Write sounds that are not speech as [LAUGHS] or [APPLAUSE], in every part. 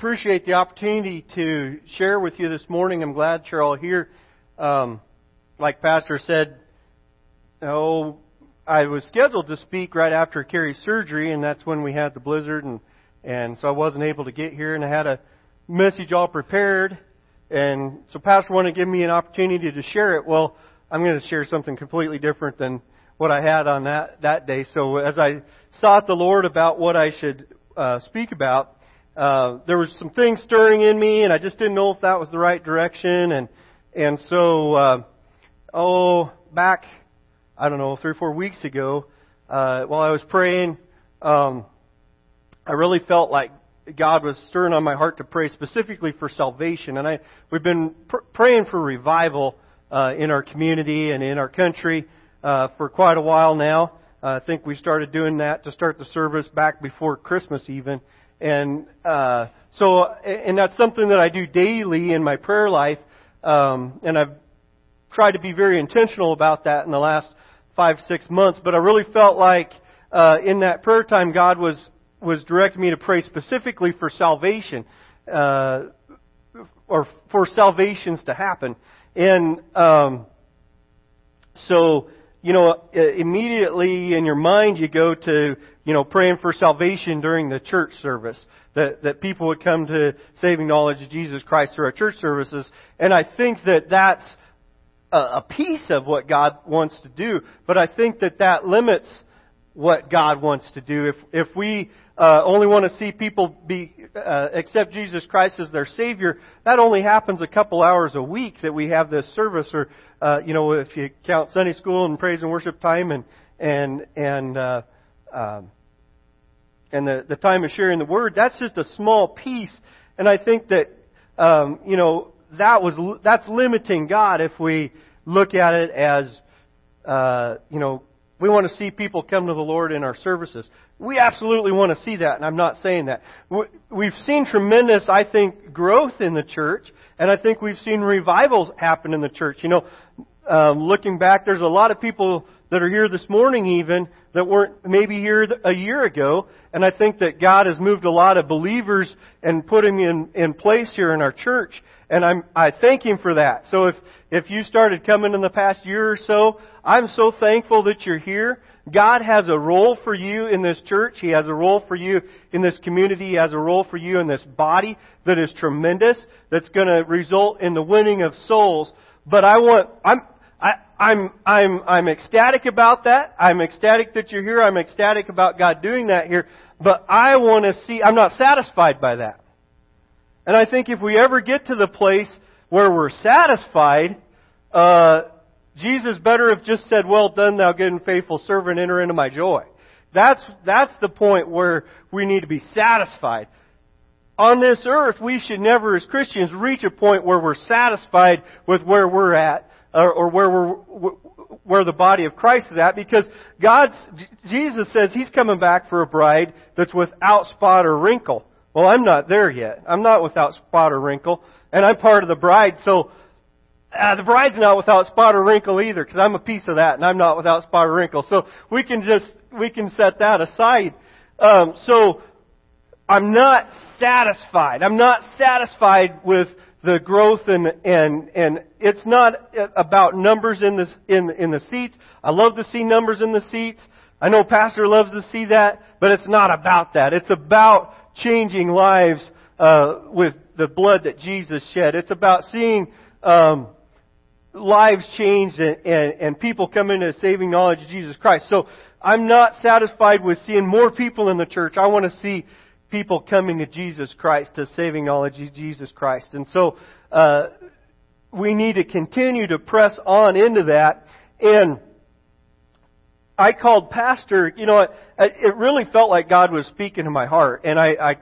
appreciate the opportunity to share with you this morning. I'm glad you're all here. Um, like Pastor said, oh, I was scheduled to speak right after Carrie's surgery, and that's when we had the blizzard, and and so I wasn't able to get here, and I had a message all prepared, and so Pastor wanted to give me an opportunity to share it. Well, I'm going to share something completely different than what I had on that that day. So as I sought the Lord about what I should uh, speak about, uh, there was some things stirring in me, and I just didn't know if that was the right direction. And and so, uh, oh, back, I don't know, three or four weeks ago, uh, while I was praying, um, I really felt like God was stirring on my heart to pray specifically for salvation. And I we've been pr- praying for revival uh, in our community and in our country uh, for quite a while now. Uh, I think we started doing that to start the service back before Christmas even. And uh, so, and that's something that I do daily in my prayer life. Um, and I've tried to be very intentional about that in the last five, six months. But I really felt like uh, in that prayer time, God was was directing me to pray specifically for salvation, uh, or for salvations to happen. And um, so you know, uh, immediately in your mind you go to, you know, praying for salvation during the church service. That, that people would come to saving knowledge of Jesus Christ through our church services. And I think that that's a, a piece of what God wants to do. But I think that that limits what God wants to do. If, if we uh, only want to see people be uh, accept Jesus Christ as their Savior, that only happens a couple hours a week that we have this service, or uh, you know, if you count Sunday school and praise and worship time, and and and uh, um, and the the time of sharing the Word, that's just a small piece. And I think that um, you know that was that's limiting God if we look at it as uh, you know we want to see people come to the Lord in our services. We absolutely want to see that, and I'm not saying that. We've seen tremendous, I think, growth in the church, and I think we've seen revivals happen in the church. You know, um, looking back, there's a lot of people that are here this morning even that weren't maybe here a year ago, and I think that God has moved a lot of believers and put them in, in place here in our church, and I'm, I thank Him for that. So if, if you started coming in the past year or so, I'm so thankful that you're here. God has a role for you in this church. He has a role for you in this community. He has a role for you in this body that is tremendous, that's going to result in the winning of souls. But I want, I'm, I, I'm, I'm, I'm ecstatic about that. I'm ecstatic that you're here. I'm ecstatic about God doing that here. But I want to see, I'm not satisfied by that. And I think if we ever get to the place where we're satisfied, uh, Jesus better have just said, well done, thou good and faithful servant, enter into my joy. That's, that's the point where we need to be satisfied. On this earth, we should never, as Christians, reach a point where we're satisfied with where we're at, or, or where we're, where the body of Christ is at, because God's, Jesus says He's coming back for a bride that's without spot or wrinkle. Well, I'm not there yet. I'm not without spot or wrinkle, and I'm part of the bride, so uh, the bride's not without spot or wrinkle either, because I'm a piece of that, and I'm not without spot or wrinkle. So we can just we can set that aside. Um, so I'm not satisfied. I'm not satisfied with the growth and and and it's not about numbers in the in in the seats. I love to see numbers in the seats. I know Pastor loves to see that, but it's not about that. It's about changing lives uh, with the blood that Jesus shed. It's about seeing um, lives changed and, and, and people come into saving knowledge of Jesus Christ. So I'm not satisfied with seeing more people in the church. I want to see people coming to Jesus Christ, to saving knowledge of Jesus Christ. And so uh, we need to continue to press on into that. And I called Pastor, you know, it, it really felt like God was speaking to my heart. And I, I,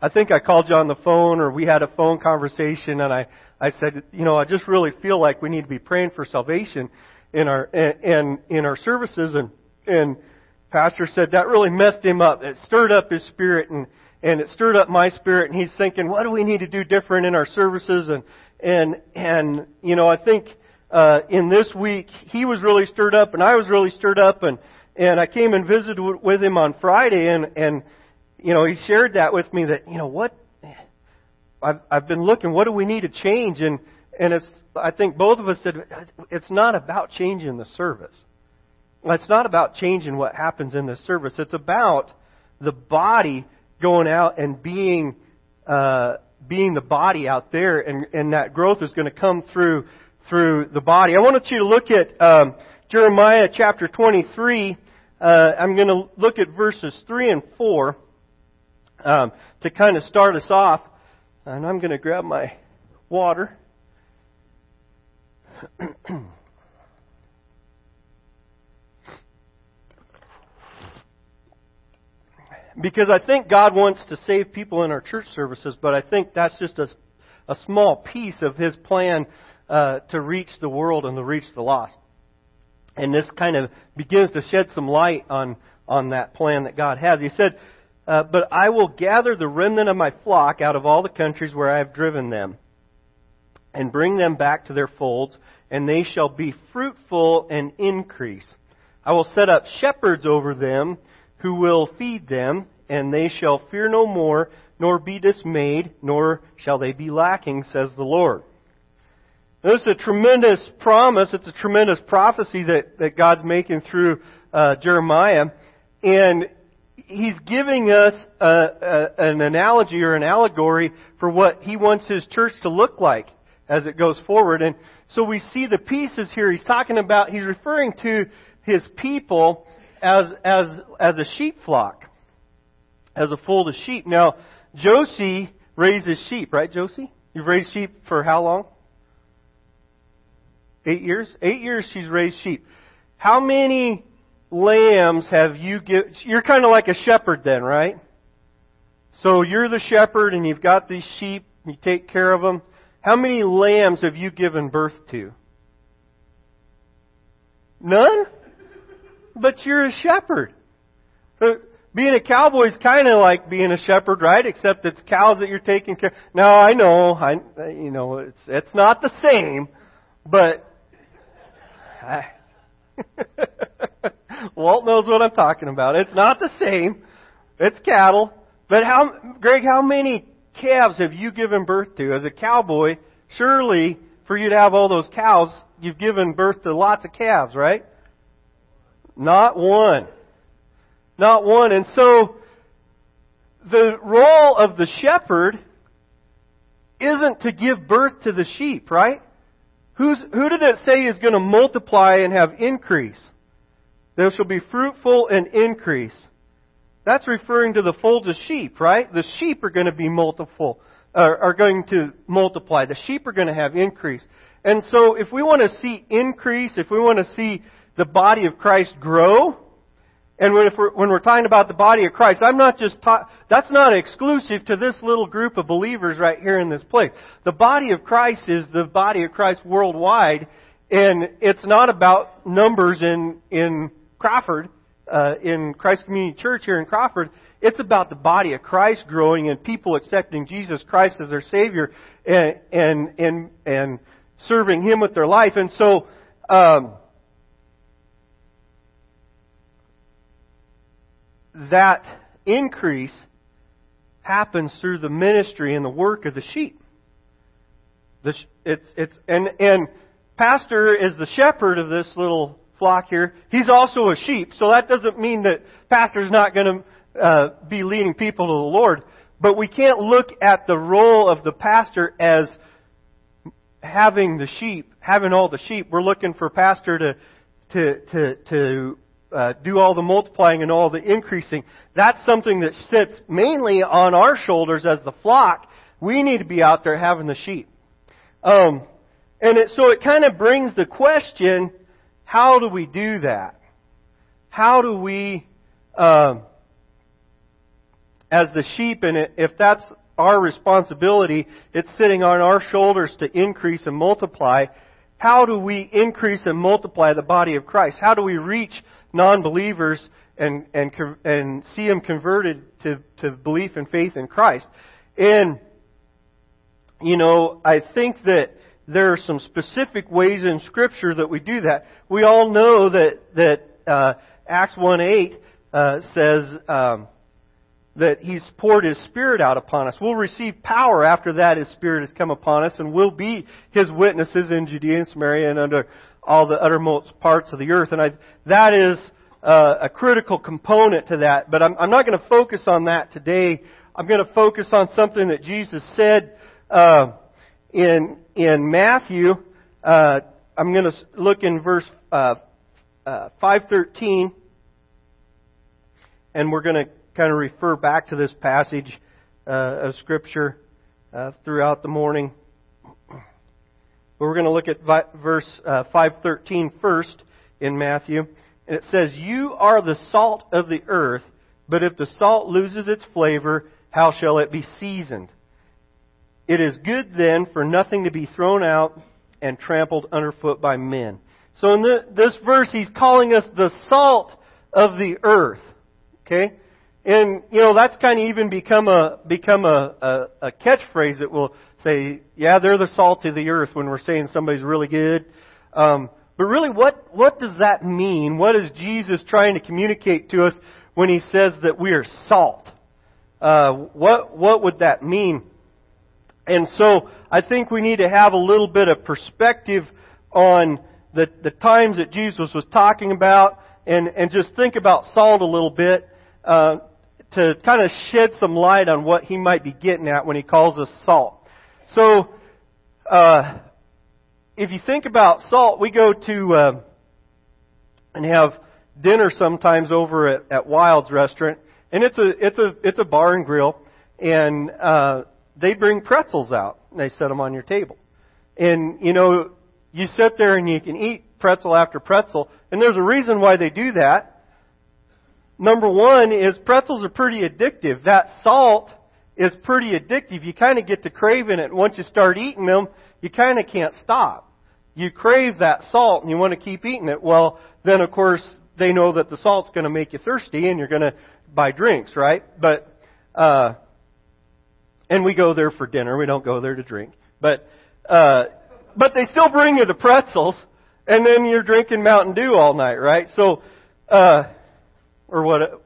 I think I called you on the phone or we had a phone conversation and I, I said, you know, I just really feel like we need to be praying for salvation in our in in our services, and and Pastor said that really messed him up. It stirred up his spirit, and and it stirred up my spirit, and he's thinking, what do we need to do different in our services, and and and you know, I think uh, in this week he was really stirred up, and I was really stirred up, and and I came and visited with him on Friday, and and you know, he shared that with me that you know what I've, I've been looking, what do we need to change? And, and it's, I think both of us said, it's not about changing the service. It's not about changing what happens in the service. It's about the body going out and being, uh, being the body out there, and, and that growth is going to come through through the body. I wanted you to look at um, Jeremiah chapter 23. Uh, I'm going to look at verses 3 and 4 um, to kind of start us off. And I'm going to grab my water. [CLEARS THROAT] because I think God wants to save people in our church services, but I think that's just a, a small piece of His plan uh, to reach the world and to reach the lost. And this kind of begins to shed some light on on that plan that God has. He said, uh, "But I will gather the remnant of my flock out of all the countries where I have driven them, and bring them back to their folds, and they shall be fruitful and increase. I will set up shepherds over them." who will feed them, and they shall fear no more, nor be dismayed, nor shall they be lacking, says the Lord. This is a tremendous promise. It's a tremendous prophecy that, that God's making through uh, Jeremiah. And he's giving us a, a, an analogy or an allegory for what he wants his church to look like as it goes forward. And so we see the pieces here. He's talking about, he's referring to his people as, as, as a sheep flock, as a fold of sheep. Now, Josie raises sheep, right, Josie? You've raised sheep for how long? Eight years? Eight years she's raised sheep. How many lambs have you given? You're kind of like a shepherd then, right? So you're the shepherd and you've got these sheep, and you take care of them. How many lambs have you given birth to? None? but you're a shepherd. Uh, being a cowboy is kind of like being a shepherd, right? Except it's cows that you're taking care. Now I know, I you know, it's it's not the same, but [LAUGHS] Walt knows what I'm talking about. It's not the same. It's cattle. But how, Greg, how many calves have you given birth to as a cowboy? Surely, for you to have all those cows, you've given birth to lots of calves, right? Not one. Not one. And so, the role of the shepherd isn't to give birth to the sheep, right? Who's, who did it say is going to multiply and have increase? There shall be fruitful and increase. That's referring to the folds of sheep, right? The sheep are going to be multiple, uh, are going to multiply. The sheep are going to have increase. And so if we want to see increase, if we want to see the body of Christ grow. And when, we're, when we're talking about the body of Christ, I'm not just ta- that's not exclusive to this little group of believers right here in this place. The body of Christ is the body of Christ worldwide, and it's not about numbers in in Crawford, uh, in Christ Community Church here in Crawford. It's about the body of Christ growing and people accepting Jesus Christ as their Savior and and and, and serving Him with their life. And so. Um, that increase happens through the ministry and the work of the sheep. The, it's, it's, and, and pastor is the shepherd of this little flock here. He's also a sheep, so that doesn't mean that pastor's not going to uh, be leading people to the Lord. But we can't look at the role of the pastor as having the sheep, having all the sheep. We're looking for pastor to to to to uh, do all the multiplying and all the increasing. That's something that sits mainly on our shoulders as the flock. We need to be out there having the sheep. Um, and it, so it kind of brings the question, how do we do that? How do we, um, as the sheep, and if that's our responsibility, it's sitting on our shoulders to increase and multiply. How do we increase and multiply the body of Christ? How do we reach non-believers and, and, and see them converted to, to belief and faith in Christ. And, you know, I think that there are some specific ways in Scripture that we do that. We all know that, that uh, Acts 1 8 uh, says, um, that He's poured His Spirit out upon us. We'll receive power after that His Spirit has come upon us, and we'll be His witnesses in Judea and Samaria and under all the uttermost parts of the earth. And I, that is uh, a critical component to that. But I'm, I'm not going to focus on that today. I'm going to focus on something that Jesus said uh, in in Matthew. Uh, I'm going to look in verse uh, uh, 513, and we're going to kind of refer back to this passage uh, of Scripture throughout the morning. But we're going to look at verse uh, 513 first in Matthew. And it says, You are the salt of the earth, but if the salt loses its flavor, how shall it be seasoned? It is good then for nothing to be thrown out and trampled underfoot by men. So in the, this verse, he's calling us the salt of the earth. Okay? And, you know, that's kind of even become a, become a, a, a catchphrase that will say, yeah, they're the salt of the earth when we're saying somebody's really good. Um, but really, what, what does that mean? What is Jesus trying to communicate to us when he says that we are salt? Uh, what, what would that mean? And so, I think we need to have a little bit of perspective on the, the times that Jesus was talking about and, and just think about salt a little bit. Uh, to kind of shed some light on what he might be getting at when he calls us salt. So, uh, if you think about salt, we go to uh, and have dinner sometimes over at, at Wild's restaurant, and it's a it's a it's a bar and grill, and uh, they bring pretzels out and they set them on your table, and you know you sit there and you can eat pretzel after pretzel, and there's a reason why they do that Number one is pretzels are pretty addictive. That salt is pretty addictive. You kind of get to craving it. Once you start eating them, you kind of can't stop. You crave that salt and you want to keep eating it. Well, then of course they know that the salt's going to make you thirsty and you're going to buy drinks, right? But, uh, and we go there for dinner. We don't go there to drink. But, uh, but they still bring you the pretzels and then you're drinking Mountain Dew all night, right? So, uh, or what.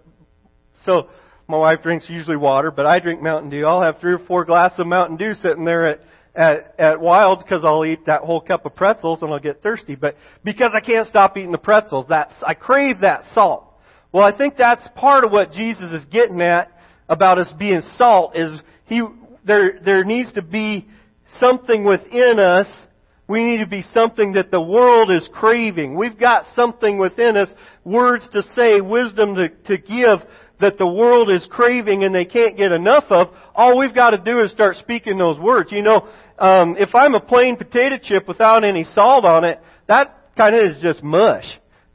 So my wife drinks usually water, but I drink Mountain Dew. I'll have three or four glasses of Mountain Dew sitting there at at at Wilds because I'll eat that whole cup of pretzels and I'll get thirsty. But because I can't stop eating the pretzels, that's I crave that salt. Well, I think that's part of what Jesus is getting at about us being salt is he there there needs to be something within us we need to be something that the world is craving. We've got something within us, words to say, wisdom to, to give that the world is craving and they can't get enough of. All we've got to do is start speaking those words. You know, um, if I'm a plain potato chip without any salt on it, that kind of is just mush.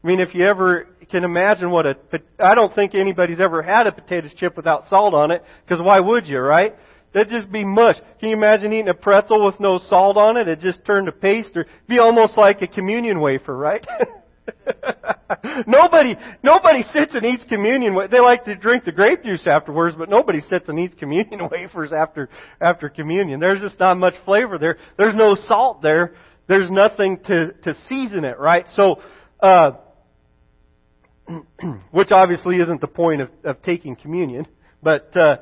I mean, if you ever can imagine what a, I don't think anybody's ever had a potato chip without salt on it, because why would you, right? That'd just be mush. Can you imagine eating a pretzel with no salt on it? It just turned to paste or be almost like a communion wafer, right? [LAUGHS] nobody, nobody sits and eats communion. They like to drink the grape juice afterwards, but nobody sits and eats communion [LAUGHS] wafers after after communion. There's just not much flavor there. There's no salt there. There's nothing to to season it, right? So, uh, [CLEARS THROAT] which obviously isn't the point of, of taking communion, but uh,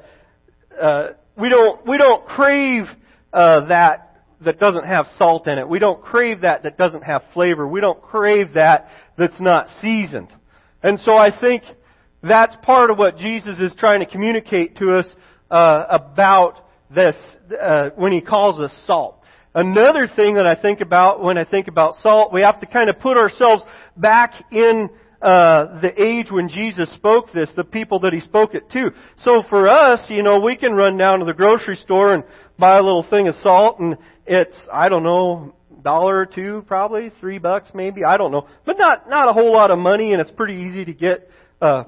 uh, we don't we don't crave uh, that that doesn't have salt in it. We don't crave that that doesn't have flavor. We don't crave that that's not seasoned. And so I think that's part of what Jesus is trying to communicate to us uh, about this uh, when he calls us salt. Another thing that I think about when I think about salt, we have to kind of put ourselves back in uh, the age when Jesus spoke this, the people that he spoke it to. So for us, you know, we can run down to the grocery store and buy a little thing of salt and it's, I don't know, dollar or two probably, three bucks maybe, I don't know. But not, not a whole lot of money and it's pretty easy to get, uh,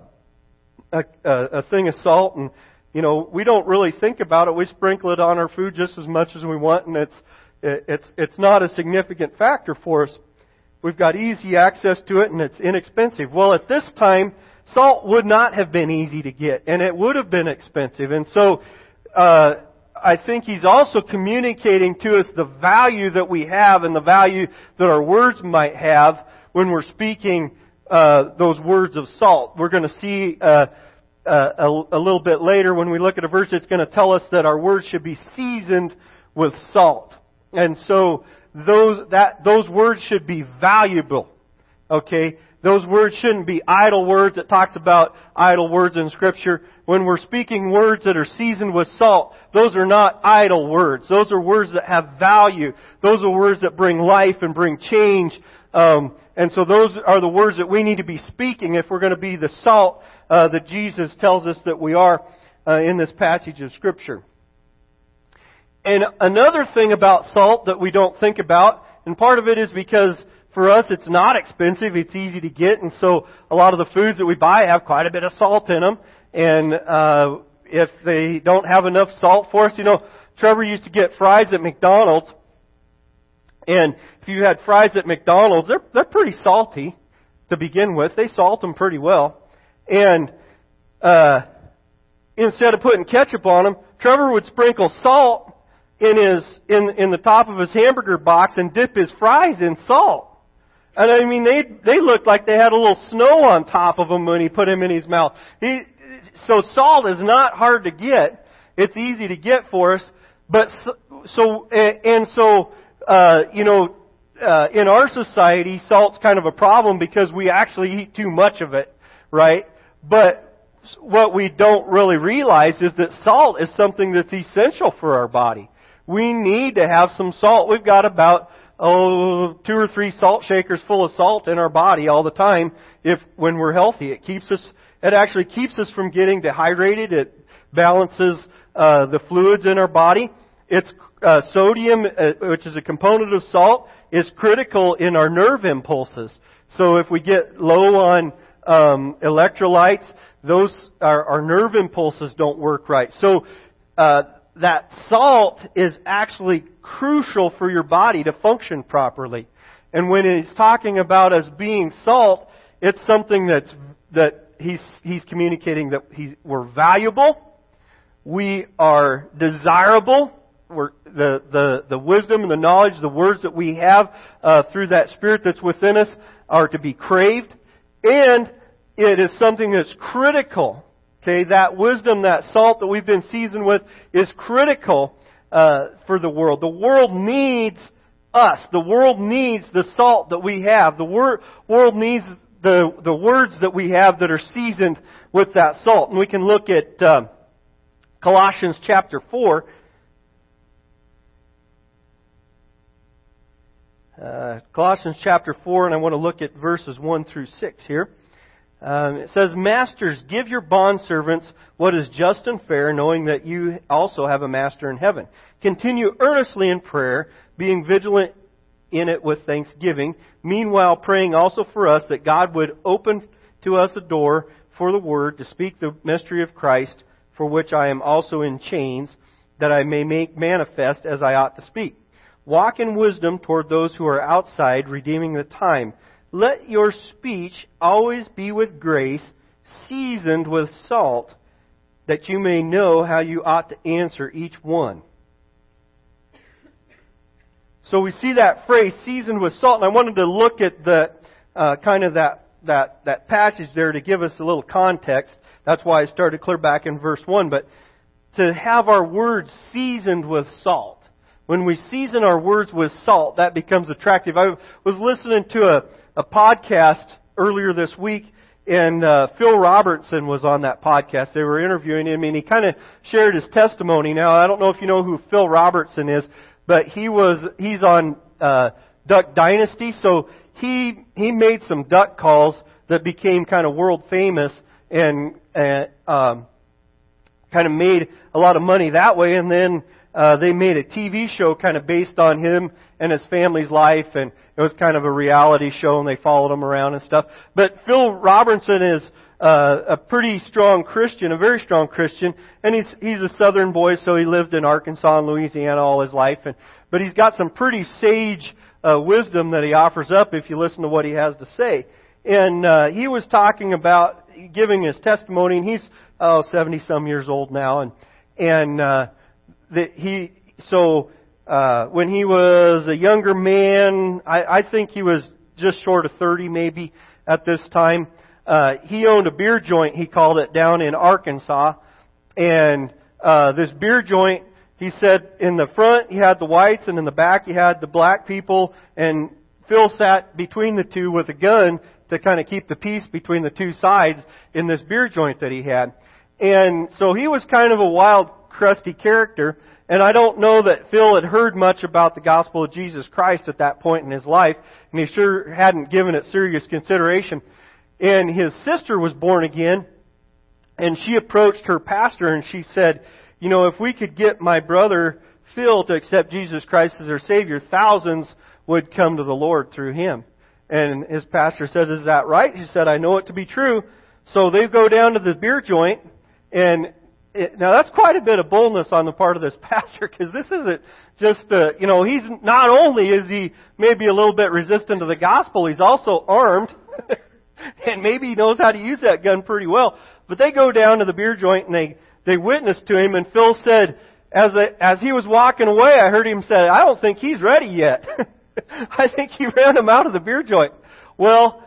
a, a, a thing of salt and, you know, we don't really think about it. We sprinkle it on our food just as much as we want and it's, it's, it's not a significant factor for us. We've got easy access to it and it's inexpensive. Well, at this time, salt would not have been easy to get and it would have been expensive. And so, uh, I think he's also communicating to us the value that we have and the value that our words might have when we're speaking uh, those words of salt. We're going to see uh, uh, a, a little bit later when we look at a verse, it's going to tell us that our words should be seasoned with salt. And so those, that, those words should be valuable. Okay? Those words shouldn't be idle words. It talks about idle words in scripture. When we're speaking words that are seasoned with salt, those are not idle words. Those are words that have value. Those are words that bring life and bring change. Um, and so those are the words that we need to be speaking if we're going to be the salt uh, that Jesus tells us that we are uh, in this passage of scripture. And another thing about salt that we don't think about, and part of it is because for us it's not expensive, it's easy to get, and so a lot of the foods that we buy have quite a bit of salt in them. And uh, if they don't have enough salt for us, you know, Trevor used to get fries at McDonald's, and if you had fries at McDonald's, they're they're pretty salty to begin with. They salt them pretty well, and uh, instead of putting ketchup on them, Trevor would sprinkle salt in his in in the top of his hamburger box and dip his fries in salt. And I mean, they they looked like they had a little snow on top of them when he put them in his mouth. He, so salt is not hard to get; it's easy to get for us. But so, so and so, uh, you know, uh, in our society, salt's kind of a problem because we actually eat too much of it, right? But what we don't really realize is that salt is something that's essential for our body. We need to have some salt. We've got about oh two or three salt shakers full of salt in our body all the time if when we're healthy. It keeps us it actually keeps us from getting dehydrated. It balances uh, the fluids in our body. It's uh, sodium, uh, which is a component of salt, is critical in our nerve impulses. So if we get low on um, electrolytes, those our, our nerve impulses don't work right. So uh, that salt is actually crucial for your body to function properly. And when he's talking about us being salt, it's something that's, that he's, he's communicating that he's, we're valuable, we are desirable, we're, the, the, the wisdom and the knowledge, the words that we have uh, through that spirit that's within us are to be craved, and it is something that's critical Okay, that wisdom, that salt that we've been seasoned with is critical uh, for the world. The world needs us. The world needs the salt that we have. The wor- world needs the, the words that we have that are seasoned with that salt. And we can look at uh, Colossians chapter 4. Uh, Colossians chapter 4, and I want to look at verses 1 through 6 here. Um, it says, Masters, give your bondservants what is just and fair, knowing that you also have a master in heaven. Continue earnestly in prayer, being vigilant in it with thanksgiving, meanwhile praying also for us that God would open to us a door for the word to speak the mystery of Christ, for which I am also in chains, that I may make manifest as I ought to speak. Walk in wisdom toward those who are outside, redeeming the time. Let your speech always be with grace, seasoned with salt, that you may know how you ought to answer each one. So we see that phrase, seasoned with salt, and I wanted to look at the uh, kind of that, that, that passage there to give us a little context. That's why I started clear back in verse 1. But to have our words seasoned with salt. When we season our words with salt, that becomes attractive. I was listening to a, podcast earlier this week, and uh, Phil Robertson was on that podcast. They were interviewing him, and he kind of shared his testimony. Now, I don't know if you know who Phil Robertson is, but he was he's on uh, Duck Dynasty, so he he made some duck calls that became kind of world famous and uh, um, kind of made a lot of money that way. And then uh, they made a TV show kind of based on him and his family's life, and it was kind of a reality show, and they followed him around and stuff. But Phil Robertson is uh, a pretty strong Christian, a very strong Christian, and he's he's a Southern boy, so he lived in Arkansas and Louisiana all his life, and but he's got some pretty sage uh, wisdom that he offers up if you listen to what he has to say. And uh, he was talking about giving his testimony, and he's oh seventy some years old now, and and uh, that he so uh, when he was a younger man, I, I think he was just short of 30 maybe at this time. uh, he owned a beer joint, he called it, down in Arkansas. And uh, this beer joint, he said in the front you had the whites and in the back you had the black people. And Phil sat between the two with a gun to kind of keep the peace between the two sides in this beer joint that he had. And so he was kind of a wild, crusty character. And I don't know that Phil had heard much about the gospel of Jesus Christ at that point in his life, and he sure hadn't given it serious consideration. And his sister was born again, and she approached her pastor and she said, you know, if we could get my brother Phil to accept Jesus Christ as their Savior, thousands would come to the Lord through him. And his pastor says, is that right? He said, I know it to be true. So they go down to the beer joint and it, now that's quite a bit of boldness on the part of this [LAUGHS] pastor because this isn't just uh, you know he's not only is he maybe a little bit resistant to the gospel he's also armed [LAUGHS] and maybe he knows how to use that gun pretty well. But they go down to the beer joint and they they witness to him and Phil said as a, as he was walking away I heard him say I don't think he's ready yet. [LAUGHS] I think he ran him out of the beer joint. Well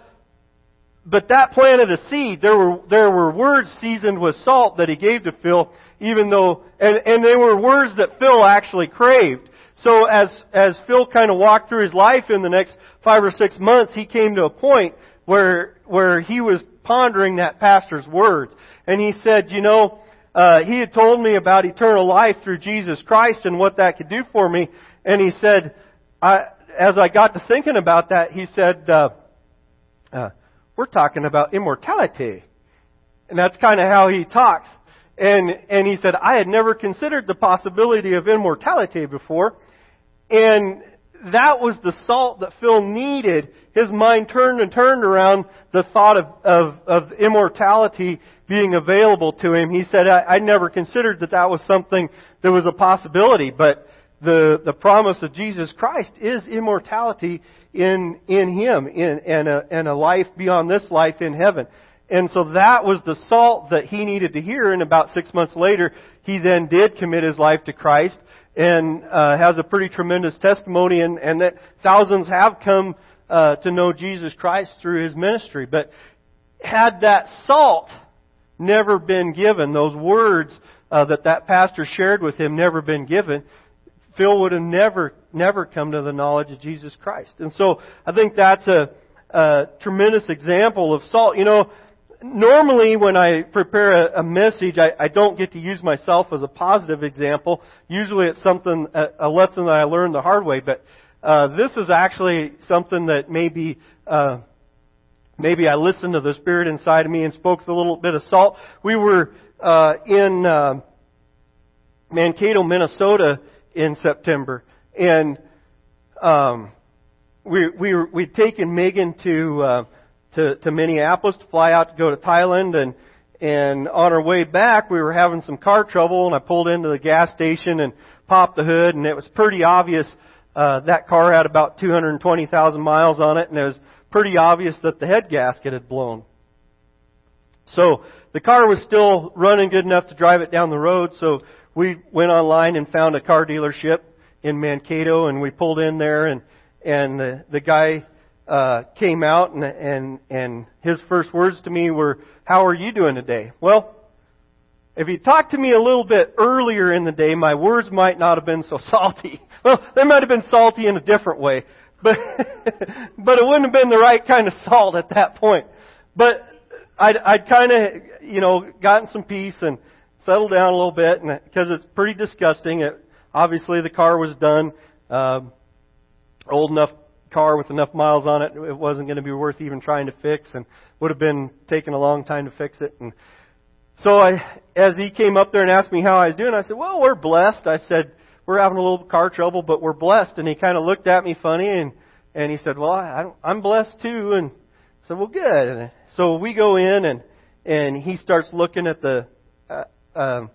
but that planted a seed. There were, there were words seasoned with salt that he gave to Phil, even though, and, and they were words that Phil actually craved. So as, as Phil kind of walked through his life in the next five or six months, he came to a point where, where he was pondering that pastor's words. And he said, you know, uh, he had told me about eternal life through Jesus Christ and what that could do for me. And he said, I, as I got to thinking about that, he said, uh, uh, we're talking about immortality. And that's kind of how he talks. And, and he said, I had never considered the possibility of immortality before. And that was the salt that Phil needed. His mind turned and turned around the thought of, of, of immortality being available to him. He said, I, I never considered that that was something that was a possibility, but the, the promise of Jesus Christ is immortality in, in Him, in, and, a, and a life beyond this life in heaven. And so that was the salt that he needed to hear, and about six months later, he then did commit his life to Christ, and uh, has a pretty tremendous testimony, and, and that thousands have come uh, to know Jesus Christ through his ministry. But had that salt never been given, those words uh, that that pastor shared with him never been given, Phil would have never, never come to the knowledge of Jesus Christ. And so I think that's a, a tremendous example of salt. You know, normally when I prepare a, a message, I, I don't get to use myself as a positive example. Usually it's something, a, a lesson that I learned the hard way, but uh, this is actually something that maybe, uh, maybe I listened to the Spirit inside of me and spoke a little bit of salt. We were uh, in uh, Mankato, Minnesota, in September, and um, we we we'd taken Megan to uh, to to Minneapolis to fly out to go to Thailand, and and on our way back we were having some car trouble, and I pulled into the gas station and popped the hood, and it was pretty obvious uh, that car had about 220,000 miles on it, and it was pretty obvious that the head gasket had blown. So the car was still running good enough to drive it down the road, so we went online and found a car dealership in Mankato, and we pulled in there, and and the, the guy uh, came out, and and and his first words to me were, "How are you doing today?" Well, if he talked to me a little bit earlier in the day, my words might not have been so [LAUGHS] salty. Well, they might have been salty in a different way, but [LAUGHS] but it wouldn't have been the right kind of salt at that point. But I'd I'd kind of you know gotten some peace and settle down a little bit, and because it's pretty disgusting. It, obviously, the car was done. Uh, old enough car with enough miles on it, it wasn't going to be worth even trying to fix, and would have been taking a long time to fix it. And so, I, as he came up there and asked me how I was doing, I said, "Well, we're blessed." I said, "We're having a little car trouble, but we're blessed." And he kind of looked at me funny, and and he said, "Well, I, I'm blessed too." And I said, "Well, good." And so we go in, and and he starts looking at the uh, um,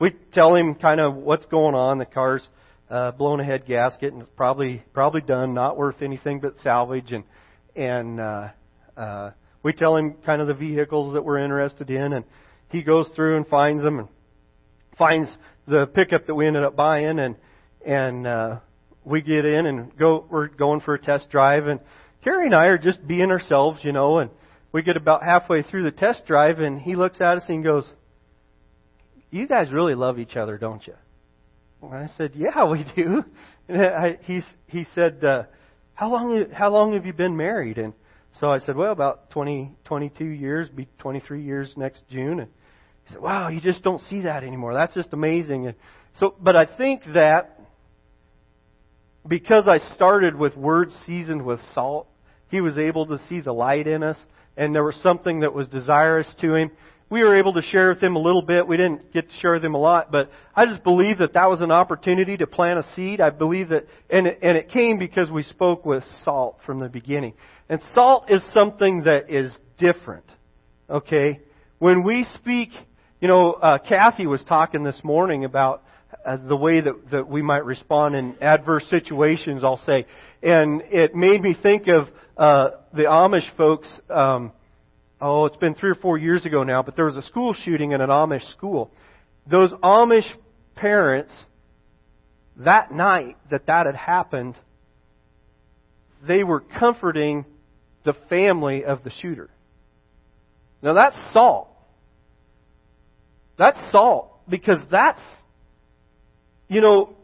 we tell him kind of what's going on. The car's uh, blown a head gasket and it's probably probably done, not worth anything but salvage. And and uh, uh, we tell him kind of the vehicles that we're interested in, and he goes through and finds them and finds the pickup that we ended up buying, and and uh, we get in and go. We're going for a test drive, and Carrie and I are just being ourselves, you know, and we get about halfway through the test drive, and he looks at us and goes, "You guys really love each other, don't you?" And I said, "Yeah, we do." [LAUGHS] And I, he he said, uh, "How long how long have you been married?" And so I said, "Well, about twenty twenty two years, be 23 years next June." And he said, "Wow, you just don't see that anymore. That's just amazing." And so, but I think that because I started with words seasoned with salt, he was able to see the light in us, and there was something that was desirous to him. We were able to share with them a little bit. We didn't get to share with them a lot, but I just believe that that was an opportunity to plant a seed. I believe that, and it, and it came because we spoke with salt from the beginning. And salt is something that is different. Okay? When we speak, you know, uh, Kathy was talking this morning about uh, the way that, that we might respond in adverse situations, I'll say. And it made me think of uh, the Amish folks. Um, oh, it's been three or four years ago now, but there was a school shooting in an Amish school. Those Amish parents, that night that that had happened, they were comforting the family of the shooter. Now that's salt. That's salt because that's you know,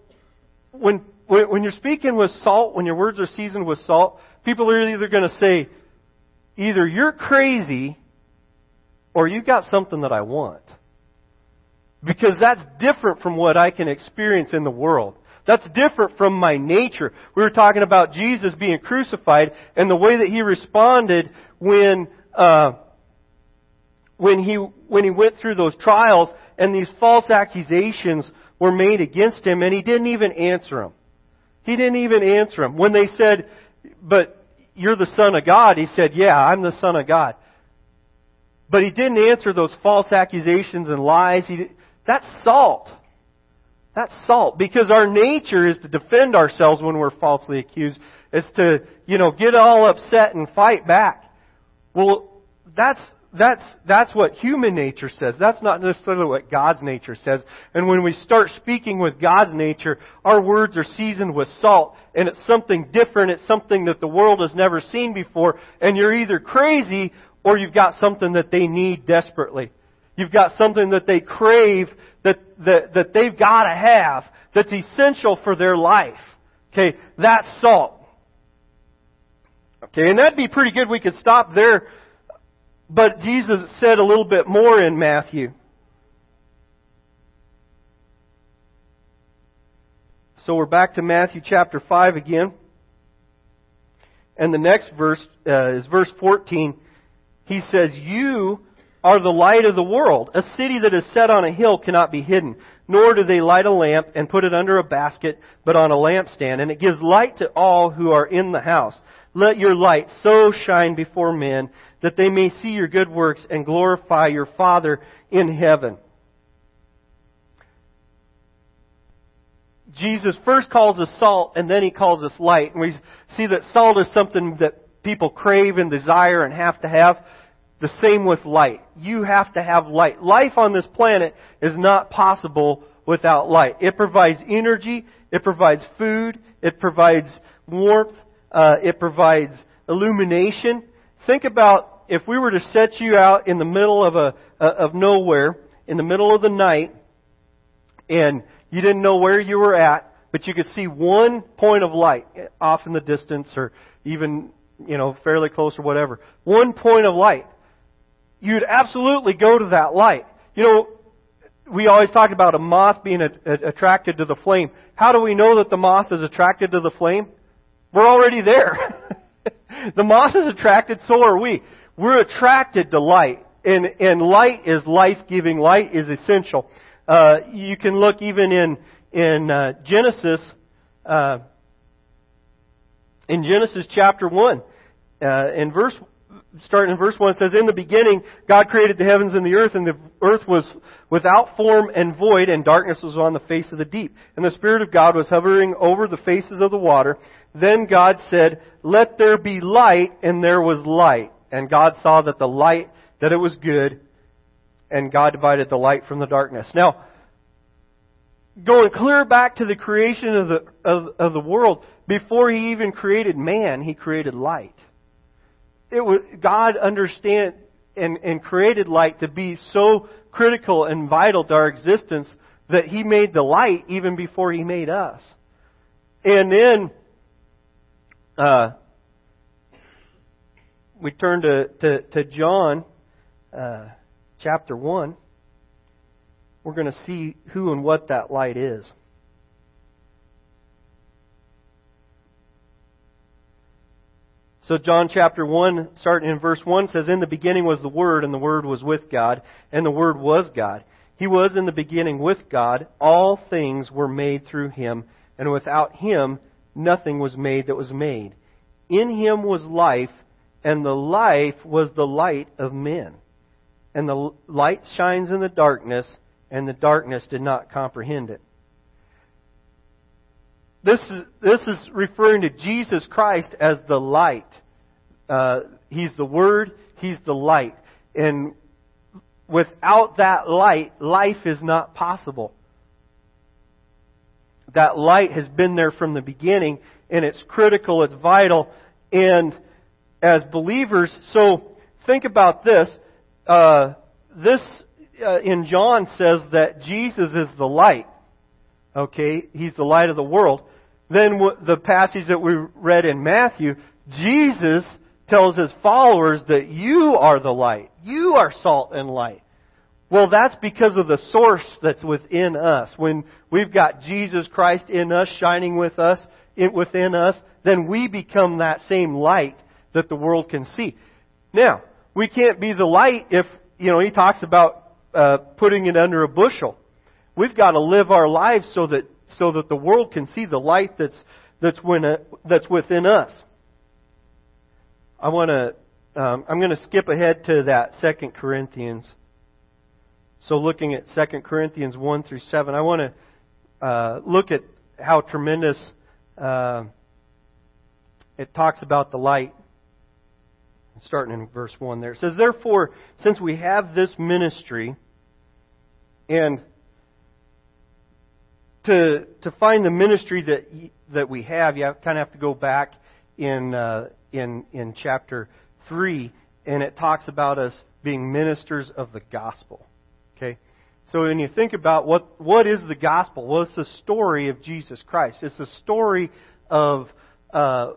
when, when you're speaking with salt, when your words are seasoned with salt, people are either going to say, either you're crazy or you've got something that I want. Because that's different from what I can experience in the world. That's different from my nature. We were talking about Jesus being crucified and the way that he responded when, uh, when he, when he went through those trials and these false accusations were made against him, and he didn't even answer them. He didn't even answer them. When they said, But you're the Son of God, he said, Yeah, I'm the Son of God. But he didn't answer those false accusations and lies. He, that's salt. That's salt. Because our nature is to defend ourselves when we're falsely accused. It's to, you know, get all upset and fight back. Well, that's that's, that's what human nature says. That's not necessarily what God's nature says. And when we start speaking with God's nature, our words are seasoned with salt, and it's something different. It's something that the world has never seen before, and you're either crazy or you've got something that they need desperately. You've got something that they crave, that, that, that they've got to have, that's essential for their life. Okay, that's salt. Okay, and that'd be pretty good. We could stop there but Jesus said a little bit more in Matthew. So we're back to Matthew chapter 5 again. And the next verse uh, is verse 14. He says, You are the light of the world. A city that is set on a hill cannot be hidden. Nor do they light a lamp and put it under a basket, but on a lampstand. And it gives light to all who are in the house. Let your light so shine before men that they may see your good works and glorify your Father in heaven. Jesus first calls us salt and then he calls us light. And we see that salt is something that people crave and desire and have to have. The same with light. You have to have light. Life on this planet is not possible without light. It provides energy, it provides food, it provides warmth, uh, it provides illumination. Think about if we were to set you out in the middle of a of nowhere, in the middle of the night, and you didn't know where you were at, but you could see one point of light eh, off in the distance, or even you know fairly close or whatever. One point of light. You'd absolutely go to that light. You know, we always talk about a moth being a, a, attracted to the flame. How do we know that the moth is attracted to the flame? We're already there. [LAUGHS] [LAUGHS] the moth is attracted, so are we. We're attracted to light. And, and light is life-giving. Light is essential. Uh, you can look even in, in uh, Genesis, uh, in Genesis chapter 1, uh, in verse starting in verse 1, it says, In the beginning, God created the heavens and the earth, and the earth was without form and void, and darkness was on the face of the deep. And the Spirit of God was hovering over the faces of the water. Then God said, Let there be light, and there was light. And God saw that the light, that it was good, and God divided the light from the darkness. Now, going clear back to the creation of the, of, of the world, before He even created man, He created light. It was, God understand and, and created light to be so critical and vital to our existence that He made the light even before He made us. And then, uh, we turn to, to, to John uh, chapter 1. We're going to see who and what that light is. So John chapter 1, starting in verse 1, says, In the beginning was the Word, and the Word was with God, and the Word was God. He was in the beginning with God. All things were made through Him, and without Him nothing was made that was made. In Him was life, and the life was the light of men. And the light shines in the darkness, and the darkness did not comprehend it. This is, this is referring to Jesus Christ as the light. Uh, he's the Word, He's the light. And without that light, life is not possible. That light has been there from the beginning, and it's critical, it's vital, and as believers, so think about this. Uh, this uh, in John says that Jesus is the light. Okay, he's the light of the world. Then the passage that we read in Matthew, Jesus tells his followers that you are the light. You are salt and light. Well, that's because of the source that's within us. When we've got Jesus Christ in us, shining with us, within us, then we become that same light that the world can see. Now, we can't be the light if, you know, he talks about uh, putting it under a bushel. We've got to live our lives so that so that the world can see the light that's that's when uh, that's within us. I want to. Um, I'm going to skip ahead to that Second Corinthians. So, looking at Second Corinthians one through seven, I want to uh, look at how tremendous uh, it talks about the light. Starting in verse one, there it says, "Therefore, since we have this ministry, and to to find the ministry that that we have, you kind of have to go back in uh, in in chapter three, and it talks about us being ministers of the gospel. Okay, so when you think about what what is the gospel, well, it's the story of Jesus Christ. It's the story of uh,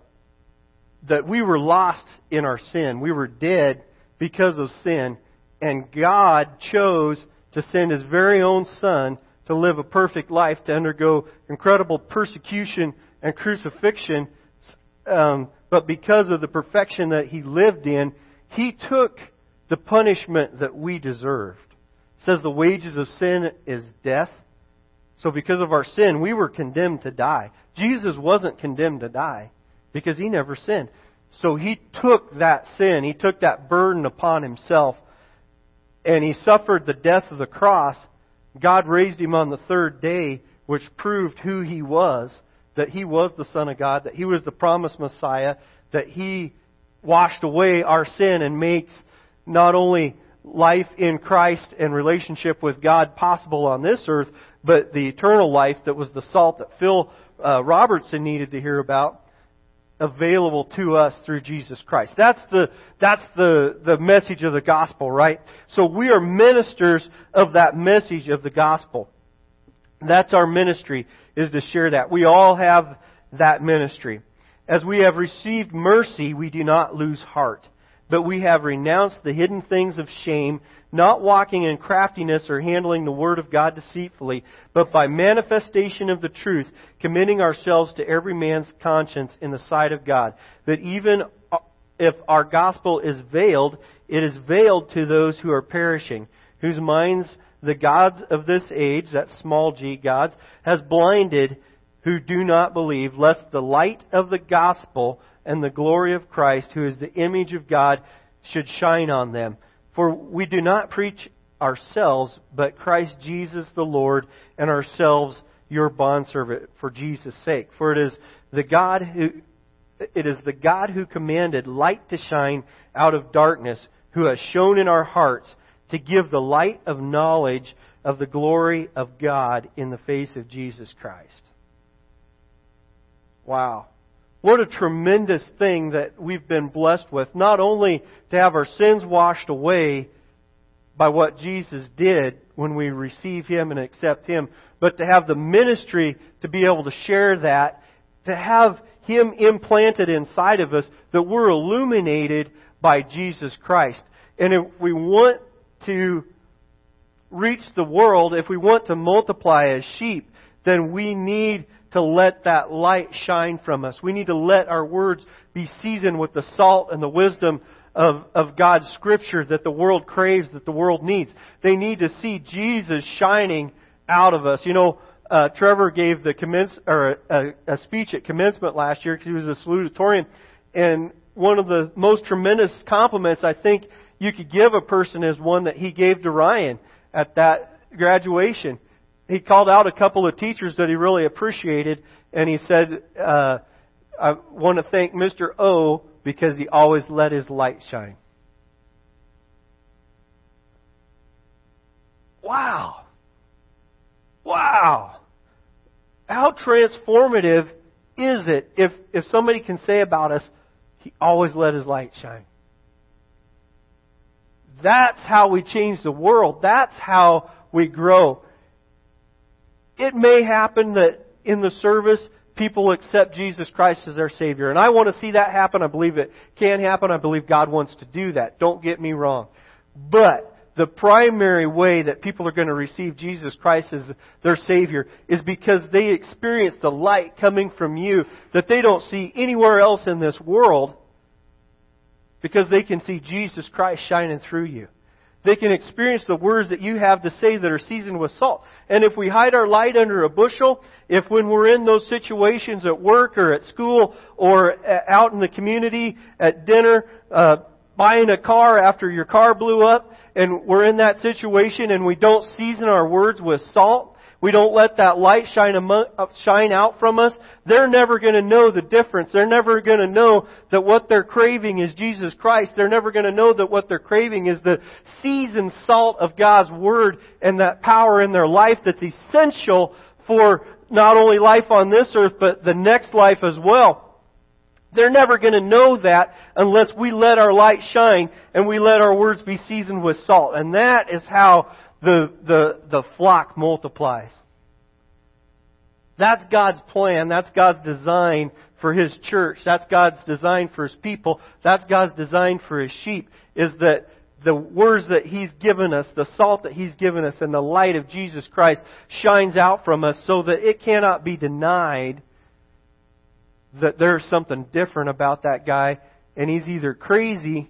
that we were lost in our sin. We were dead because of sin, and God chose to send His very own Son to live a perfect life, to undergo incredible persecution and crucifixion. Um, but because of the perfection that he lived in, he took the punishment that we deserved. It says the wages of sin is death. So because of our sin, we were condemned to die. Jesus wasn't condemned to die because he never sinned. So he took that sin, he took that burden upon himself, and he suffered the death of the cross God raised him on the third day, which proved who he was, that he was the Son of God, that he was the promised Messiah, that he washed away our sin and makes not only life in Christ and relationship with God possible on this earth, but the eternal life that was the salt that Phil uh, Robertson needed to hear about available to us through Jesus Christ. That's the, that's the, the message of the gospel, right? So we are ministers of that message of the gospel. That's our ministry, is to share that. We all have that ministry. As we have received mercy, we do not lose heart but we have renounced the hidden things of shame, not walking in craftiness or handling the word of God deceitfully, but by manifestation of the truth, committing ourselves to every man's conscience in the sight of God. That even uh, if our gospel is veiled, it is veiled to those who are perishing, whose minds the gods of this age, that small g gods, has blinded, who do not believe, lest the light of the gospel and the glory of Christ, who is the image of God, should shine on them. For we do not preach ourselves, but Christ Jesus the Lord, and ourselves your bondservant for Jesus' sake. For it is the God who it is the God who commanded light to shine out of darkness, who has shown in our hearts to give the light of knowledge of the glory of God in the face of Jesus Christ. Wow. what a tremendous thing that we've been blessed with. Not only to have our sins washed away by what Jesus did when we receive Him and accept Him, but to have the ministry to be able to share that, to have Him implanted inside of us, that we're illuminated by Jesus Christ. And if we want to reach the world, if we want to multiply as sheep, then we need to let that light shine from us. We need to let our words be seasoned with the salt and the wisdom of, of God's Scripture that the world craves, that the world needs. They need to see Jesus shining out of us. You know, uh, Trevor gave the commence or a, a speech at commencement last year because he was a salutatorian, and one of the most tremendous compliments I think you could give a person is one that he gave to Ryan at that graduation. He called out a couple of teachers that he really appreciated, and he said, uh, "I want to thank Mr. O because he always let his light shine." Wow. Wow. How transformative is it if, if somebody can say about us, he always let his light shine? That's how we change the world. That's how we grow. It may happen that in the service, people accept Jesus Christ as their Savior. And I want to see that happen. I believe it can happen. I believe God wants to do that. Don't get me wrong. But the primary way that people are going to receive Jesus Christ as their Savior is because they experience the light coming from you that they don't see anywhere else in this world because they can see Jesus Christ shining through you. They can experience the words that you have to say that are seasoned with salt. And if we hide our light under a bushel, if when we're in those situations at work or at school or out in the community, at dinner, uh, buying a car after your car blew up, and we're in that situation and we don't season our words with salt, we don't let that light shine, among, uh, shine out from us, they're never going to know the difference. They're never going to know that what they're craving is Jesus Christ. They're never going to know that what they're craving is the seasoned salt of God's Word and that power in their life that's essential for not only life on this earth, but the next life as well. They're never going to know that unless we let our light shine and we let our words be seasoned with salt. And that is how the, the, the flock multiplies. That's God's plan. That's God's design for His church. That's God's design for His people. That's God's design for His sheep, is that the words that He's given us, the salt that He's given us, and the light of Jesus Christ shines out from us so that it cannot be denied that there's something different about that guy, and he's either crazy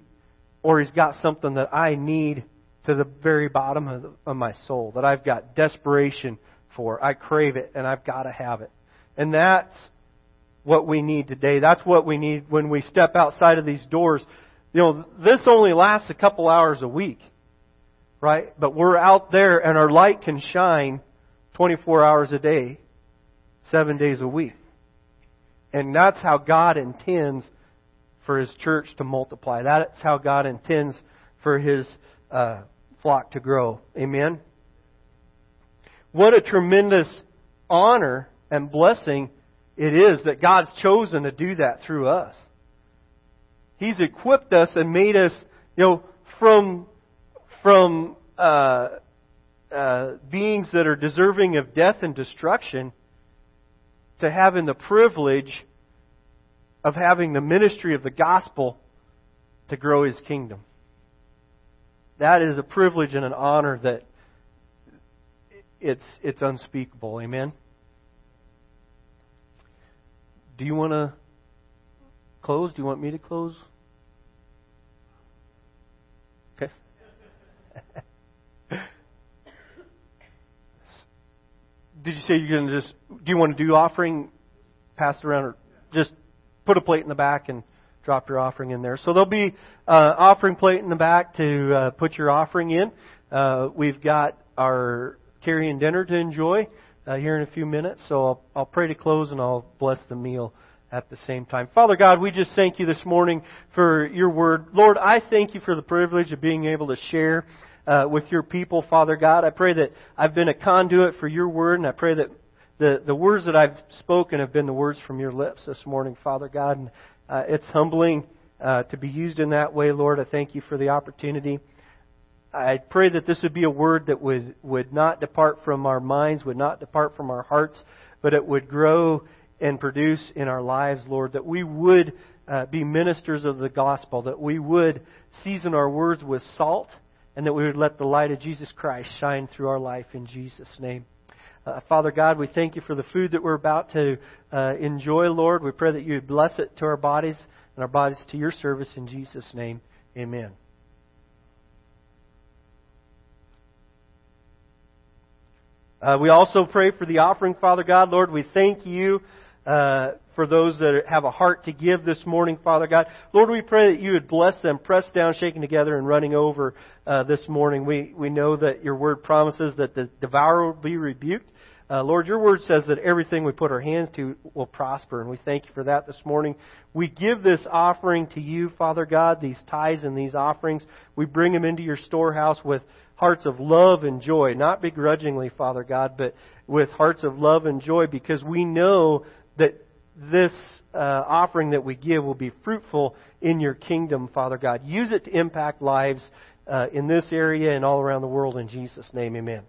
or he's got something that I need to the very bottom of, of my soul that I've got desperation for. I crave it and I've got to have it. And that's what we need today. That's what we need when we step outside of these doors. You know, this only lasts a couple hours a week, right? But we're out there and our light can shine 24 hours a day, seven days a week. And that's how God intends for His church to multiply. That's how God intends for His uh, flock to grow. Amen? What a tremendous honor and blessing it is that God's chosen to do that through us. He's equipped us and made us, you know, from, from, uh, uh, beings that are deserving of death and destruction to having the privilege of having the ministry of the gospel to grow his kingdom. That is a privilege and an honor that it's, it's unspeakable. Amen? Do you want to close? Do you want me to close? Okay. [LAUGHS] Did you say you're going to just, do you want to do offering, pass around, or just put a plate in the back and drop your offering in there. So there'll be uh, offering plate in the back to uh, put your offering in. Uh, we've got our carrying dinner to enjoy uh, here in a few minutes. So I'll, I'll pray to close and I'll bless the meal at the same time. Father God, we just thank you this morning for your word. Lord, I thank you for the privilege of being able to share uh, with your people, Father God. I pray that I've been a conduit for your word, and I pray that the, the words that I've spoken have been the words from your lips this morning, Father God. And uh, it's humbling uh, to be used in that way, Lord. I thank you for the opportunity. I pray that this would be a word that would, would not depart from our minds, would not depart from our hearts, but it would grow and produce in our lives, Lord, that we would uh, be ministers of the gospel, that we would season our words with salt, and that we would let the light of Jesus Christ shine through our life in Jesus' name. Uh, Father God, we thank you for the food that we're about to uh, enjoy, Lord. We pray that you would bless it to our bodies and our bodies to your service in Jesus' name. Amen. Uh, we also pray for the offering, Father God. Lord, we thank you uh, for those that have a heart to give this morning, Father God. Lord, we pray that you would bless them, pressed down, shaken together, and running over uh, this morning. We, we know that your word promises that the devourer will be rebuked. Uh, Lord, your word says that everything we put our hands to will prosper, and we thank you for that this morning. We give this offering to you, Father God, these tithes and these offerings. We bring them into your storehouse with hearts of love and joy, not begrudgingly, Father God, but with hearts of love and joy because we know that this uh, offering that we give will be fruitful in your kingdom, Father God. Use it to impact lives uh, in this area and all around the world in Jesus' name. Amen.